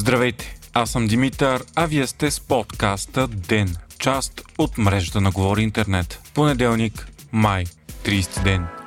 Здравейте, аз съм Димитър, а вие сте с подкаста ДЕН, част от мрежата на Говори Интернет. Понеделник, май, 30 ден.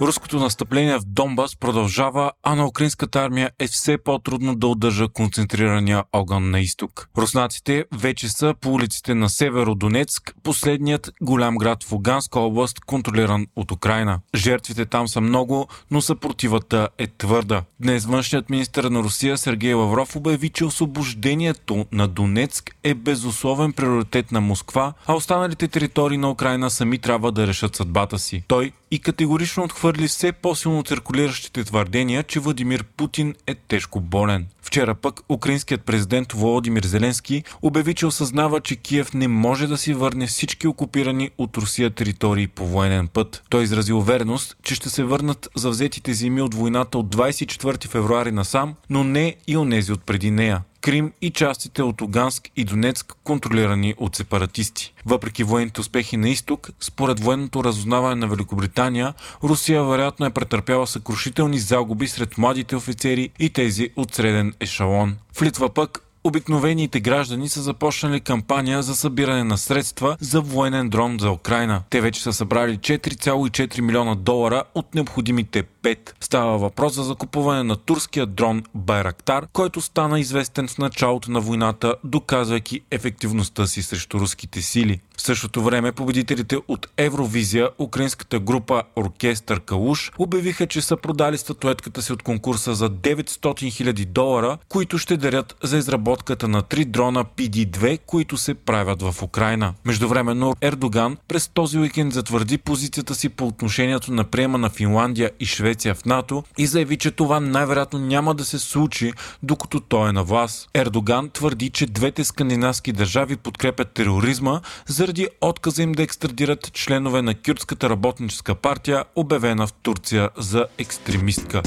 Руското настъпление в Донбас продължава, а на украинската армия е все по-трудно да удържа концентрирания огън на изток. Руснаците вече са по улиците на Северодонецк, последният голям град в Луганска област, контролиран от Украина. Жертвите там са много, но съпротивата е твърда. Днес външният министр на Русия Сергей Лавров обяви, че освобождението на Донецк е безусловен приоритет на Москва, а останалите територии на Украина сами трябва да решат съдбата си. Той и категорично отхвърли все по-силно циркулиращите твърдения, че Владимир Путин е тежко болен. Вчера пък украинският президент Володимир Зеленски обяви, че осъзнава, че Киев не може да си върне всички окупирани от Русия територии по военен път. Той изрази увереност, че ще се върнат завзетите земи от войната от 24 февруари насам, но не и онези от преди нея. Крим и частите от Луганск и Донецк, контролирани от сепаратисти. Въпреки военните успехи на изток, според военното разузнаване на Великобритания, Русия вероятно е претърпяла съкрушителни загуби сред младите офицери и тези от среден ешалон. В Литва пък обикновените граждани са започнали кампания за събиране на средства за военен дрон за Украина. Те вече са събрали 4,4 милиона долара от необходимите 5. Става въпрос за закупуване на турския дрон Байрактар, който стана известен в началото на войната, доказвайки ефективността си срещу руските сили. В същото време победителите от Евровизия, украинската група Оркестър Калуш, обявиха, че са продали статуетката си от конкурса за 900 000 долара, които ще дарят за изработката на три дрона PD-2, които се правят в Украина. Междувременно Ердоган през този уикенд затвърди позицията си по отношението на приема на Финландия и Швеция в НАТО и заяви, че това най-вероятно няма да се случи, докато той е на власт. Ердоган твърди, че двете скандинавски държави подкрепят тероризма, за заради отказа им да екстрадират членове на Кюртската работническа партия, обявена в Турция за екстремистка.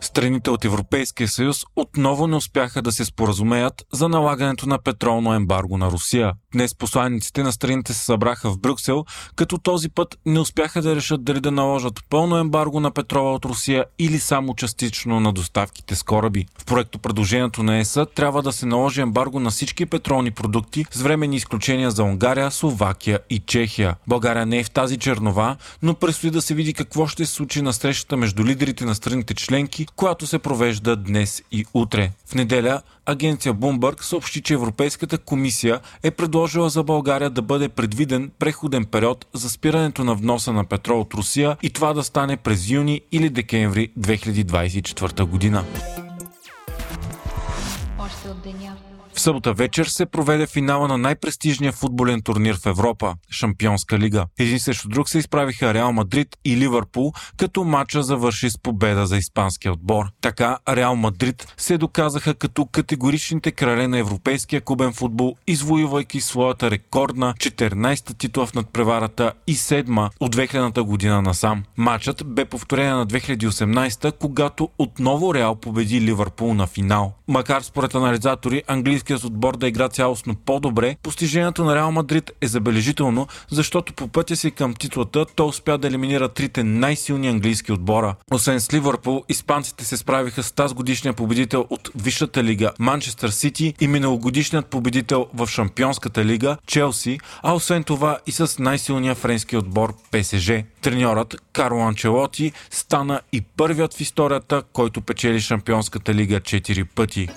Страните от Европейския съюз отново не успяха да се споразумеят за налагането на петролно ембарго на Русия. Днес посланниците на страните се събраха в Брюксел, като този път не успяха да решат дали да наложат пълно ембарго на петрола от Русия или само частично на доставките с кораби. В проекто предложението на ЕСА трябва да се наложи ембарго на всички петролни продукти с временни изключения за Унгария, Словакия и Чехия. България не е в тази чернова, но предстои да се види какво ще се случи на срещата между лидерите на страните членки, която се провежда днес и утре. В неделя агенция Bloomberg съобщи, че Европейската комисия е предложила за България да бъде предвиден преходен период за спирането на вноса на петрол от Русия и това да стане през юни или декември 2024 година. От деня. В събота вечер се проведе финала на най-престижния футболен турнир в Европа – Шампионска лига. Един срещу друг се изправиха Реал Мадрид и Ливърпул, като матча завърши с победа за испанския отбор. Така Реал Мадрид се доказаха като категоричните крале на европейския клубен футбол, извоювайки своята рекордна 14-та титла в надпреварата и седма от 2000-та година насам. Матчът бе повторен на 2018 когато отново Реал победи Ливърпул на финал. Макар според анализатори английски английският отбор да игра цялостно по-добре, постижението на Реал Мадрид е забележително, защото по пътя си към титлата той успя да елиминира трите най-силни английски отбора. Освен с Ливърпул, испанците се справиха с тази годишния победител от Висшата лига Манчестър Сити и миналогодишният победител в Шампионската лига Челси, а освен това и с най-силния френски отбор ПСЖ. Треньорът Карло Анчелоти стана и първият в историята, който печели Шампионската лига 4 пъти.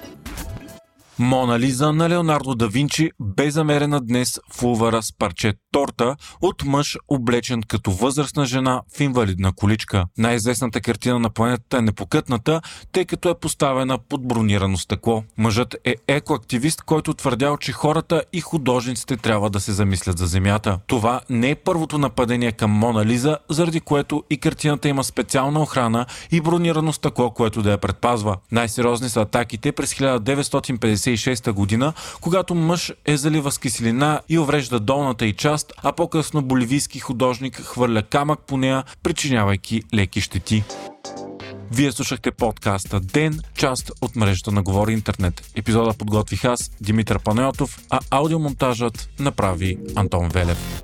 Мона Лиза на Леонардо да Винчи бе замерена днес в Увара с парче торта от мъж, облечен като възрастна жена в инвалидна количка. Най-известната картина на планетата е непокътната, тъй като е поставена под бронирано стъкло. Мъжът е екоактивист, който твърдял, че хората и художниците трябва да се замислят за Земята. Това не е първото нападение към Мона Лиза, заради което и картината има специална охрана и бронирано стъкло, което да я предпазва. Най-сериозни са атаките през 1950 1996 година, когато мъж е залива с киселина и уврежда долната и част, а по-късно боливийски художник хвърля камък по нея, причинявайки леки щети. Вие слушахте подкаста Ден, част от мрежата на Говори Интернет. Епизода подготвих аз, Димитър Панайотов, а аудиомонтажът направи Антон Велев.